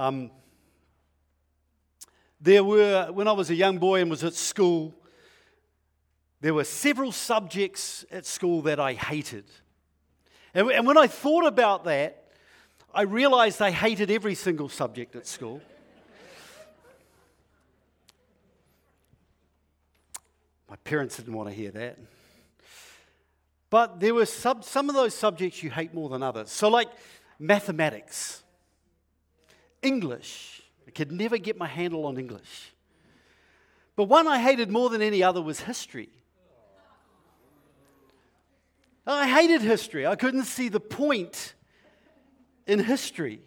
Um, there were, when I was a young boy and was at school, there were several subjects at school that I hated. And, and when I thought about that, I realized I hated every single subject at school. My parents didn't want to hear that. But there were sub, some of those subjects you hate more than others. So, like mathematics, English. I could never get my handle on English. But one I hated more than any other was history. I hated history. I couldn't see the point in history.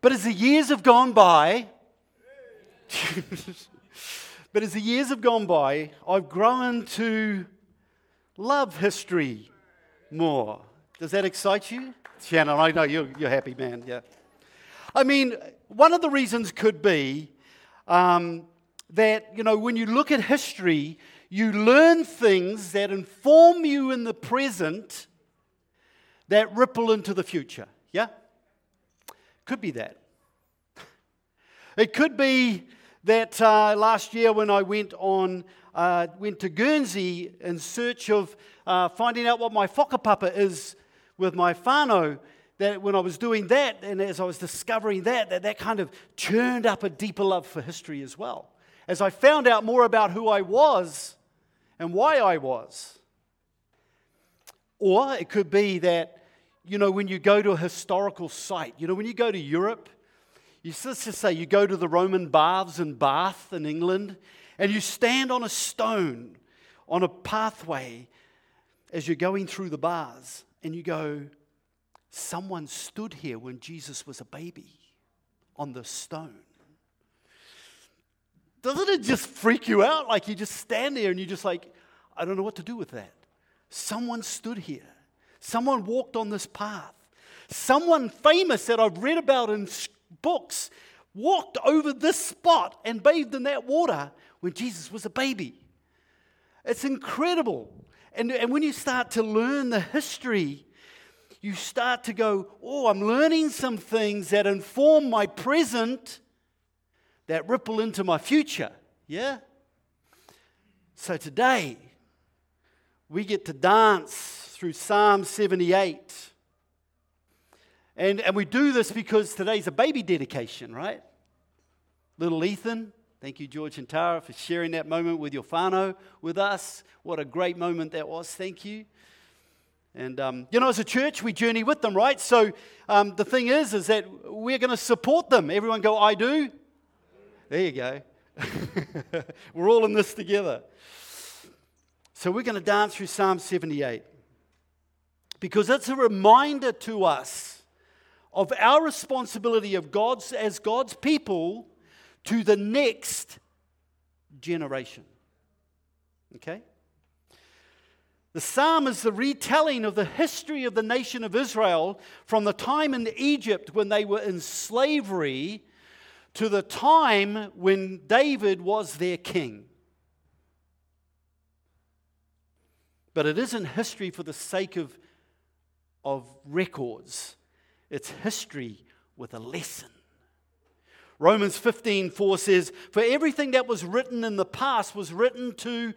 But as the years have gone by, but as the years have gone by, I've grown to love history more. Does that excite you? Shannon, I know you're, you're happy, man. Yeah. I mean, one of the reasons could be um, that, you know, when you look at history, you learn things that inform you in the present that ripple into the future. Yeah? Could be that. It could be that uh, last year when I went on, uh, went to Guernsey in search of uh, finding out what my whakapapa is with my whānau, that when I was doing that and as I was discovering that, that that kind of churned up a deeper love for history as well. As I found out more about who I was and why I was. Or it could be that, you know, when you go to a historical site, you know, when you go to Europe, you, let's just say you go to the Roman baths in Bath in England, and you stand on a stone on a pathway as you're going through the baths, and you go, Someone stood here when Jesus was a baby on the stone. Doesn't it just freak you out? Like you just stand there and you're just like, I don't know what to do with that. Someone stood here. Someone walked on this path. Someone famous that I've read about in books walked over this spot and bathed in that water when Jesus was a baby. It's incredible. And, and when you start to learn the history you start to go, oh, I'm learning some things that inform my present that ripple into my future. Yeah? So today, we get to dance through Psalm 78. And, and we do this because today's a baby dedication, right? Little Ethan, thank you, George and Tara, for sharing that moment with your whānau with us. What a great moment that was. Thank you. And um, you know, as a church, we journey with them, right? So um, the thing is, is that we're going to support them. Everyone go, I do. There you go. we're all in this together. So we're going to dance through Psalm 78 because it's a reminder to us of our responsibility of God's as God's people to the next generation. Okay? The psalm is the retelling of the history of the nation of Israel from the time in Egypt when they were in slavery to the time when David was their king. But it isn't history for the sake of, of records, it's history with a lesson. Romans 15 4 says, For everything that was written in the past was written to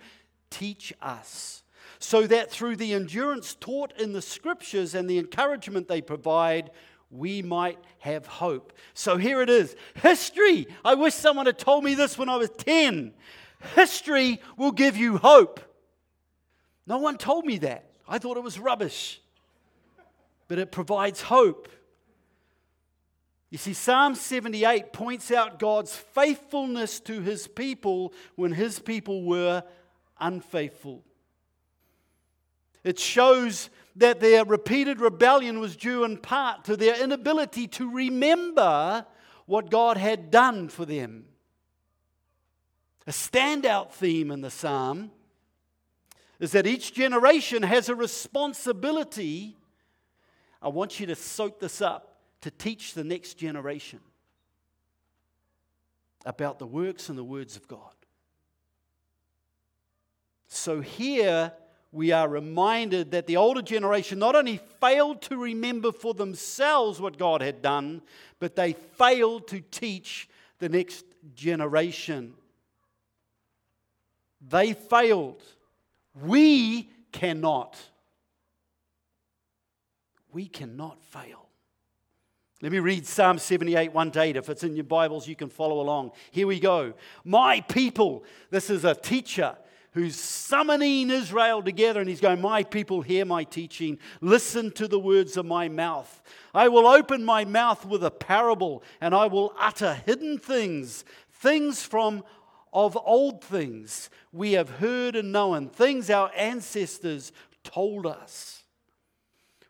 teach us so that through the endurance taught in the scriptures and the encouragement they provide, we might have hope. So here it is history. I wish someone had told me this when I was 10. History will give you hope. No one told me that. I thought it was rubbish. But it provides hope. You see, Psalm 78 points out God's faithfulness to his people when his people were unfaithful. It shows that their repeated rebellion was due in part to their inability to remember what God had done for them. A standout theme in the psalm is that each generation has a responsibility. I want you to soak this up to teach the next generation about the works and the words of God. So here we are reminded that the older generation not only failed to remember for themselves what God had done, but they failed to teach the next generation. They failed. We cannot. We cannot fail. Let me read Psalm 78, 1 to 8. If it's in your Bibles, you can follow along. Here we go. My people, this is a teacher who's summoning Israel together and he's going, My people, hear my teaching. Listen to the words of my mouth. I will open my mouth with a parable and I will utter hidden things, things from of old things we have heard and known, things our ancestors told us.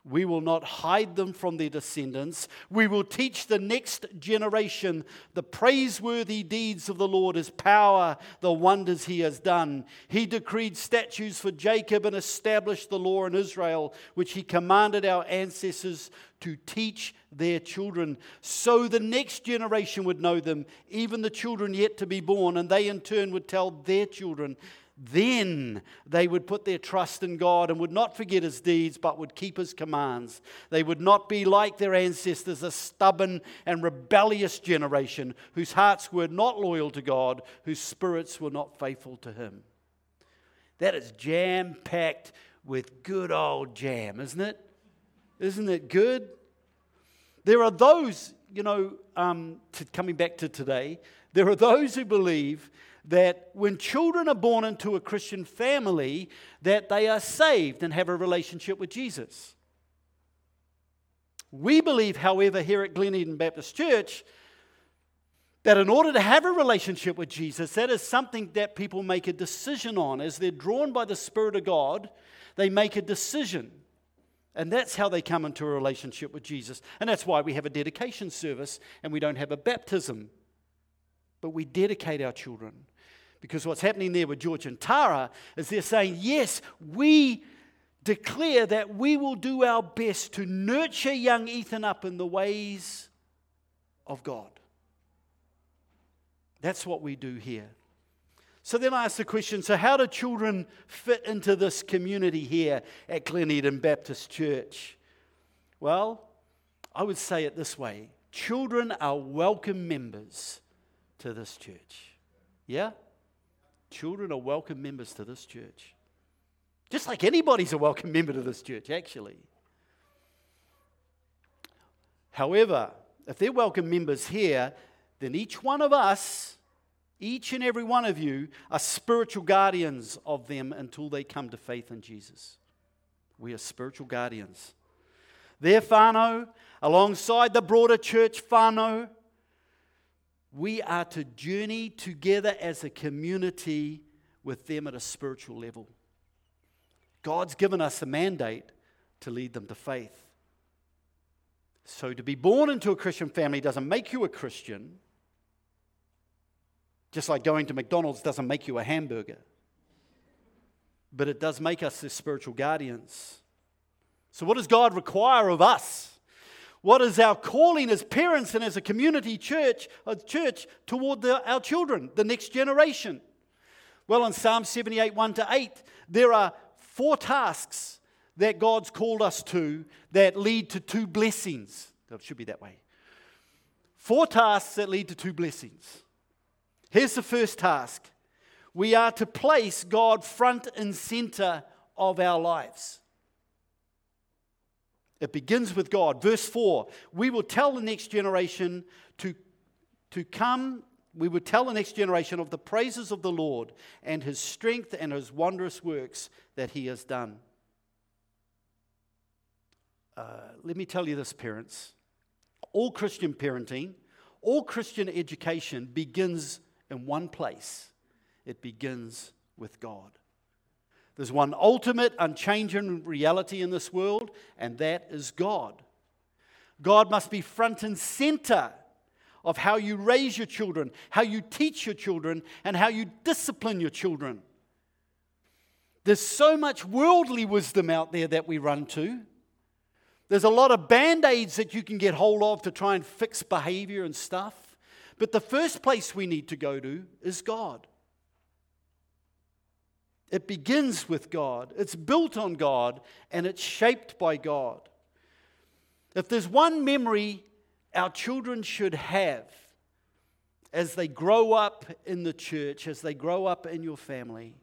We will not hide them from their descendants. We will teach the next generation the praiseworthy deeds of the Lord, his power, the wonders he has done. He decreed statutes for Jacob and established the law in Israel, which he commanded our ancestors to teach their children, so the next generation would know them, even the children yet to be born, and they in turn would tell their children then they would put their trust in God and would not forget his deeds, but would keep his commands. They would not be like their ancestors, a stubborn and rebellious generation whose hearts were not loyal to God, whose spirits were not faithful to him. That is jam packed with good old jam, isn't it? Isn't it good? There are those, you know, um, to, coming back to today, there are those who believe that when children are born into a Christian family, that they are saved and have a relationship with Jesus. We believe, however, here at Glen Eden Baptist Church, that in order to have a relationship with Jesus, that is something that people make a decision on. As they're drawn by the Spirit of God, they make a decision. And that's how they come into a relationship with Jesus. And that's why we have a dedication service and we don't have a baptism. But we dedicate our children. Because what's happening there with George and Tara is they're saying, yes, we declare that we will do our best to nurture young Ethan up in the ways of God. That's what we do here. So then I ask the question so, how do children fit into this community here at Glen Eden Baptist Church? Well, I would say it this way children are welcome members to this church. Yeah? Children are welcome members to this church. Just like anybody's a welcome member to this church, actually. However, if they're welcome members here, then each one of us, each and every one of you, are spiritual guardians of them until they come to faith in Jesus. We are spiritual guardians. Their whānau, alongside the broader church whānau, we are to journey together as a community with them at a spiritual level. God's given us a mandate to lead them to faith. So, to be born into a Christian family doesn't make you a Christian, just like going to McDonald's doesn't make you a hamburger. But it does make us the spiritual guardians. So, what does God require of us? What is our calling as parents and as a community church, a church toward the, our children, the next generation? Well, in Psalm 78, 1 to 8, there are four tasks that God's called us to that lead to two blessings. It should be that way. Four tasks that lead to two blessings. Here's the first task we are to place God front and center of our lives. It begins with God. Verse 4 We will tell the next generation to, to come, we will tell the next generation of the praises of the Lord and his strength and his wondrous works that he has done. Uh, let me tell you this, parents. All Christian parenting, all Christian education begins in one place it begins with God. There's one ultimate, unchanging reality in this world, and that is God. God must be front and center of how you raise your children, how you teach your children, and how you discipline your children. There's so much worldly wisdom out there that we run to. There's a lot of band aids that you can get hold of to try and fix behavior and stuff. But the first place we need to go to is God. It begins with God, it's built on God, and it's shaped by God. If there's one memory our children should have as they grow up in the church, as they grow up in your family,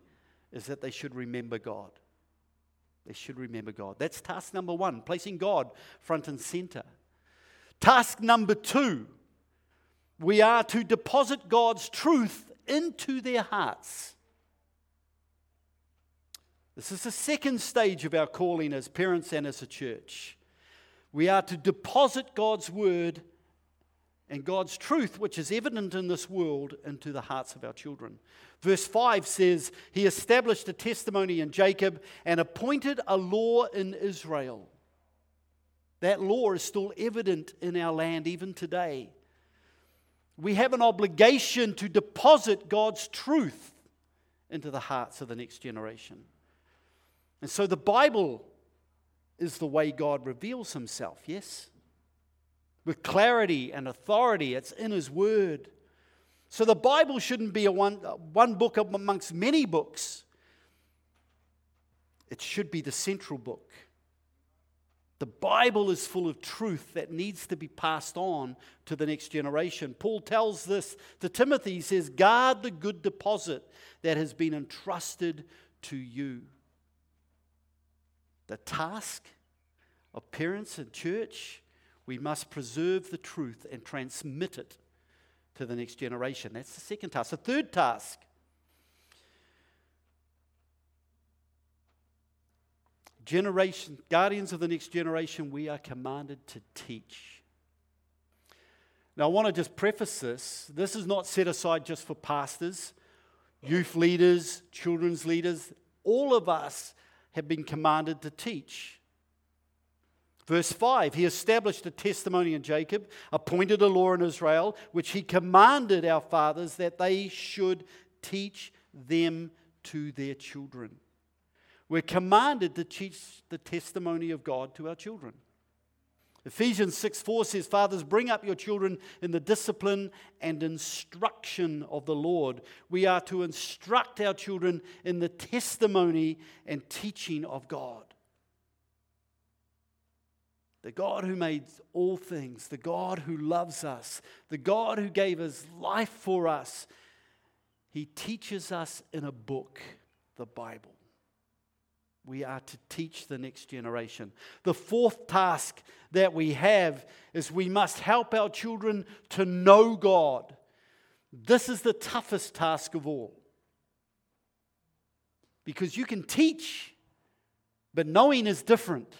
is that they should remember God. They should remember God. That's task number one, placing God front and center. Task number two, we are to deposit God's truth into their hearts. This is the second stage of our calling as parents and as a church. We are to deposit God's word and God's truth, which is evident in this world, into the hearts of our children. Verse 5 says, He established a testimony in Jacob and appointed a law in Israel. That law is still evident in our land even today. We have an obligation to deposit God's truth into the hearts of the next generation. And so the Bible is the way God reveals himself, yes? With clarity and authority, it's in his word. So the Bible shouldn't be a one, uh, one book amongst many books. It should be the central book. The Bible is full of truth that needs to be passed on to the next generation. Paul tells this to Timothy. He says, Guard the good deposit that has been entrusted to you. The task of parents and church, we must preserve the truth and transmit it to the next generation. That's the second task. The third task generation, guardians of the next generation, we are commanded to teach. Now, I want to just preface this. This is not set aside just for pastors, youth leaders, children's leaders. All of us have been commanded to teach. Verse 5 He established a testimony in Jacob, appointed a law in Israel, which he commanded our fathers that they should teach them to their children. We're commanded to teach the testimony of God to our children. Ephesians 6 4 says, Fathers, bring up your children in the discipline and instruction of the Lord. We are to instruct our children in the testimony and teaching of God. The God who made all things, the God who loves us, the God who gave his life for us, he teaches us in a book, the Bible. We are to teach the next generation. The fourth task that we have is we must help our children to know God. This is the toughest task of all. Because you can teach, but knowing is different.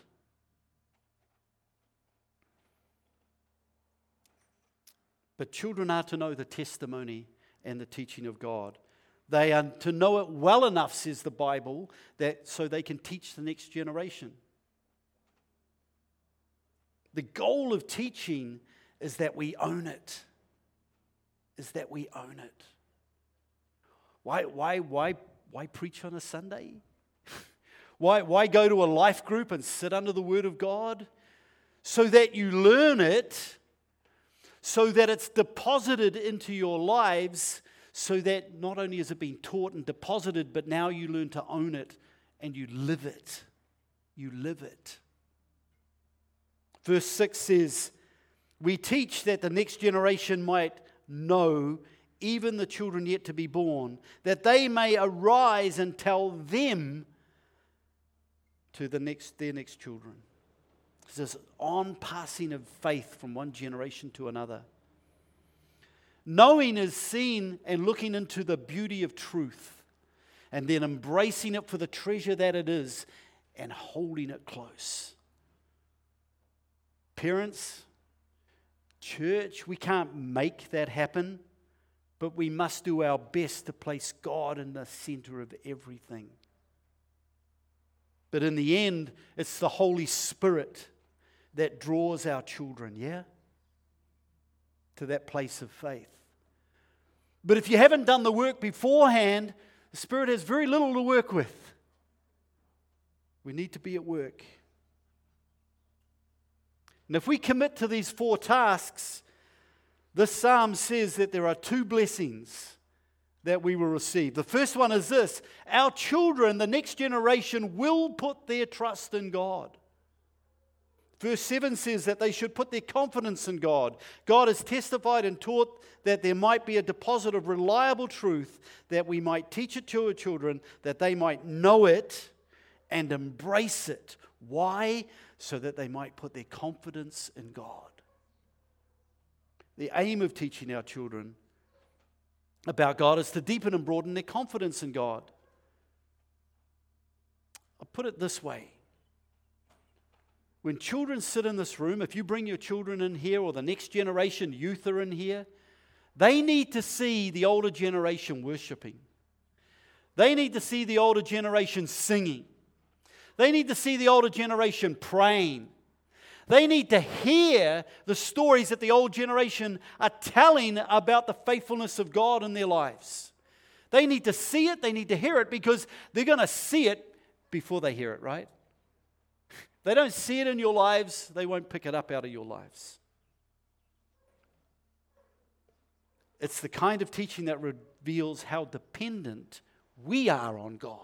But children are to know the testimony and the teaching of God. They are to know it well enough, says the Bible, that so they can teach the next generation. The goal of teaching is that we own it. Is that we own it. Why, why, why, why preach on a Sunday? why, why go to a life group and sit under the Word of God? So that you learn it, so that it's deposited into your lives so that not only is it being taught and deposited, but now you learn to own it and you live it. You live it. Verse 6 says, We teach that the next generation might know, even the children yet to be born, that they may arise and tell them to the next, their next children. It's this on passing of faith from one generation to another. Knowing is seen and looking into the beauty of truth, and then embracing it for the treasure that it is and holding it close. Parents, church, we can't make that happen, but we must do our best to place God in the center of everything. But in the end, it's the Holy Spirit that draws our children, yeah? To that place of faith. But if you haven't done the work beforehand, the Spirit has very little to work with. We need to be at work. And if we commit to these four tasks, this psalm says that there are two blessings that we will receive. The first one is this our children, the next generation, will put their trust in God. Verse 7 says that they should put their confidence in God. God has testified and taught that there might be a deposit of reliable truth, that we might teach it to our children, that they might know it and embrace it. Why? So that they might put their confidence in God. The aim of teaching our children about God is to deepen and broaden their confidence in God. I'll put it this way when children sit in this room, if you bring your children in here or the next generation youth are in here, they need to see the older generation worshiping. They need to see the older generation singing. They need to see the older generation praying. They need to hear the stories that the old generation are telling about the faithfulness of God in their lives. They need to see it, they need to hear it because they're going to see it before they hear it, right? They don't see it in your lives, they won't pick it up out of your lives. It's the kind of teaching that reveals how dependent we are on God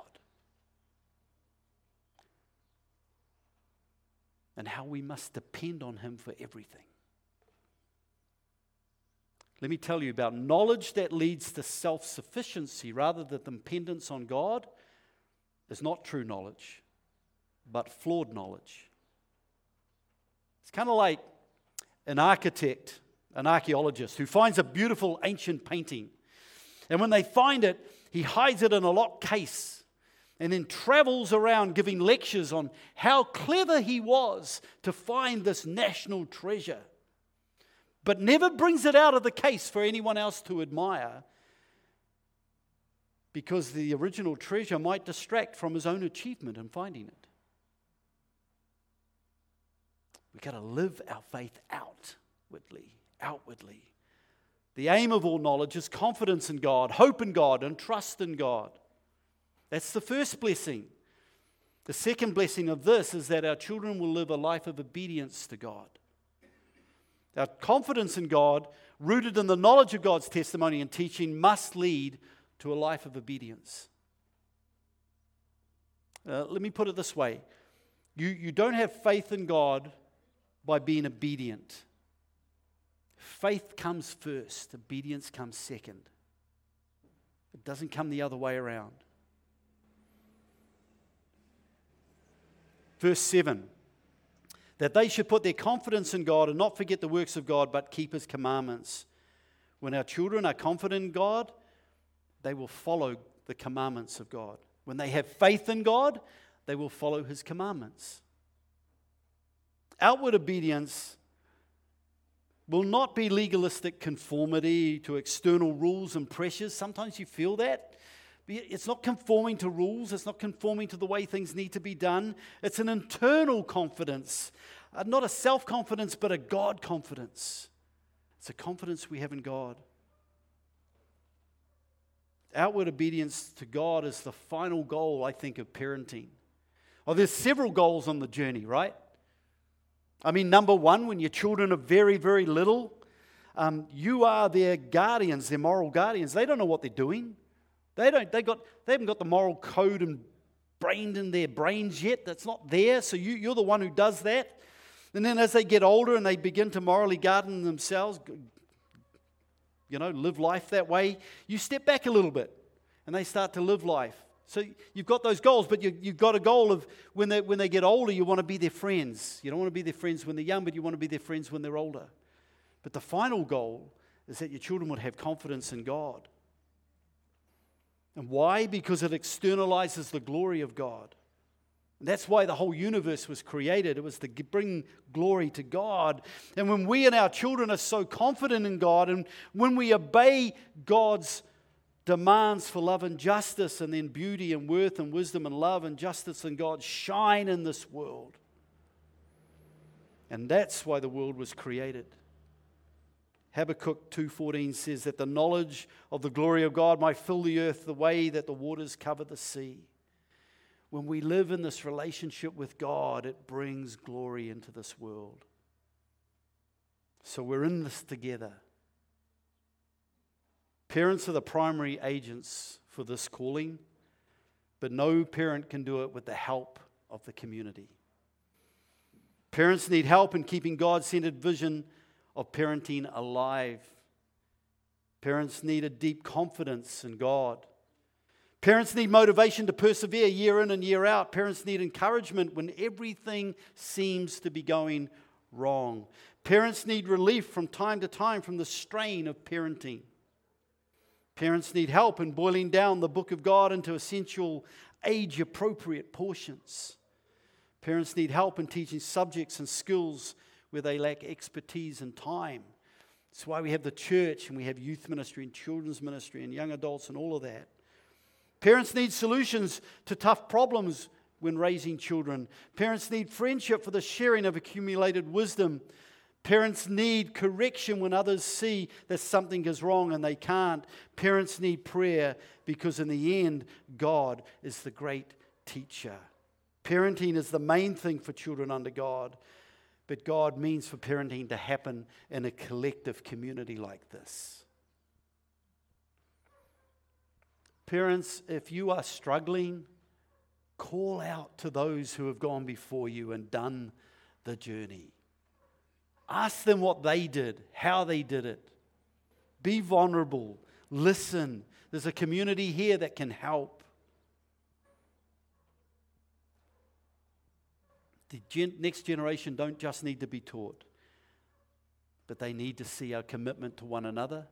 and how we must depend on Him for everything. Let me tell you about knowledge that leads to self sufficiency rather than dependence on God is not true knowledge but flawed knowledge. It's kind of like an architect, an archaeologist who finds a beautiful ancient painting. And when they find it, he hides it in a locked case and then travels around giving lectures on how clever he was to find this national treasure, but never brings it out of the case for anyone else to admire because the original treasure might distract from his own achievement in finding it. We've got to live our faith outwardly, outwardly. The aim of all knowledge is confidence in God, hope in God, and trust in God. That's the first blessing. The second blessing of this is that our children will live a life of obedience to God. Our confidence in God, rooted in the knowledge of God's testimony and teaching, must lead to a life of obedience. Uh, let me put it this way you, you don't have faith in God by being obedient. Faith comes first, obedience comes second. It doesn't come the other way around. Verse 7 that they should put their confidence in God and not forget the works of God, but keep His commandments. When our children are confident in God, they will follow the commandments of God. When they have faith in God, they will follow His commandments. Outward obedience will not be legalistic conformity to external rules and pressures. Sometimes you feel that. It's not conforming to rules, it's not conforming to the way things need to be done. It's an internal confidence, uh, not a self confidence, but a God confidence. It's a confidence we have in God. Outward obedience to God is the final goal, I think, of parenting. Oh, there's several goals on the journey, right? I mean, number one, when your children are very, very little, um, you are their guardians, their moral guardians. They don't know what they're doing. They don't. They got. They haven't got the moral code and brained in their brains yet. That's not there. So you, you're the one who does that. And then as they get older and they begin to morally garden themselves, you know, live life that way, you step back a little bit and they start to live life. So you've got those goals, but you, have got a goal of when they, when they get older, you want to be their friends. You don't want to be their friends when they're young, but you want to be their friends when they're older. But the final goal is that your children would have confidence in God. And why? Because it externalizes the glory of God. And that's why the whole universe was created. It was to bring glory to God. And when we and our children are so confident in God, and when we obey God's demands for love and justice, and then beauty and worth and wisdom and love and justice and God shine in this world. And that's why the world was created. Habakkuk 2:14 says that the knowledge of the glory of God might fill the earth the way that the waters cover the sea. When we live in this relationship with God, it brings glory into this world. So we're in this together. Parents are the primary agents for this calling, but no parent can do it with the help of the community. Parents need help in keeping God centered vision of parenting alive. Parents need a deep confidence in God. Parents need motivation to persevere year in and year out. Parents need encouragement when everything seems to be going wrong. Parents need relief from time to time from the strain of parenting. Parents need help in boiling down the book of God into essential, age appropriate portions. Parents need help in teaching subjects and skills where they lack expertise and time. That's why we have the church and we have youth ministry and children's ministry and young adults and all of that. Parents need solutions to tough problems when raising children. Parents need friendship for the sharing of accumulated wisdom. Parents need correction when others see that something is wrong and they can't. Parents need prayer because, in the end, God is the great teacher. Parenting is the main thing for children under God, but God means for parenting to happen in a collective community like this. Parents, if you are struggling, call out to those who have gone before you and done the journey. Ask them what they did, how they did it. Be vulnerable. Listen. There's a community here that can help. The gen- next generation don't just need to be taught, but they need to see our commitment to one another.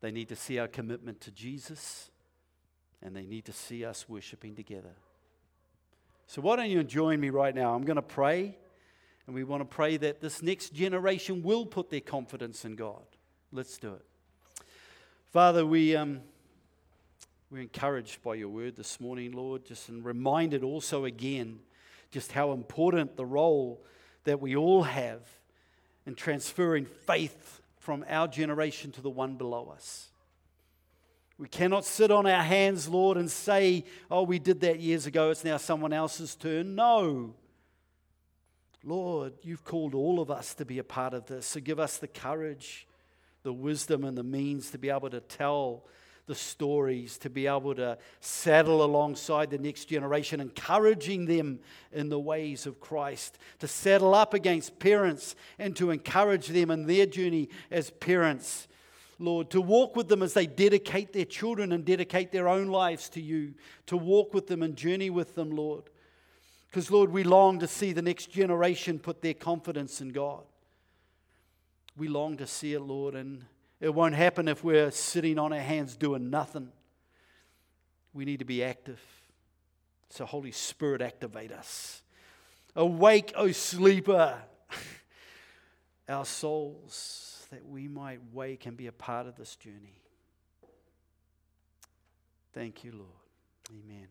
They need to see our commitment to Jesus. And they need to see us worshiping together. So, why don't you join me right now? I'm going to pray, and we want to pray that this next generation will put their confidence in God. Let's do it. Father, we, um, we're encouraged by your word this morning, Lord, just and reminded also again just how important the role that we all have in transferring faith from our generation to the one below us. We cannot sit on our hands, Lord, and say, oh, we did that years ago, it's now someone else's turn. No. Lord, you've called all of us to be a part of this. So give us the courage, the wisdom, and the means to be able to tell the stories, to be able to saddle alongside the next generation, encouraging them in the ways of Christ, to saddle up against parents and to encourage them in their journey as parents. Lord, to walk with them as they dedicate their children and dedicate their own lives to you, to walk with them and journey with them, Lord. Because, Lord, we long to see the next generation put their confidence in God. We long to see it, Lord, and it won't happen if we're sitting on our hands doing nothing. We need to be active. So, Holy Spirit, activate us. Awake, O sleeper, our souls, that we might wake and be a part of this journey. Thank you, Lord. Amen.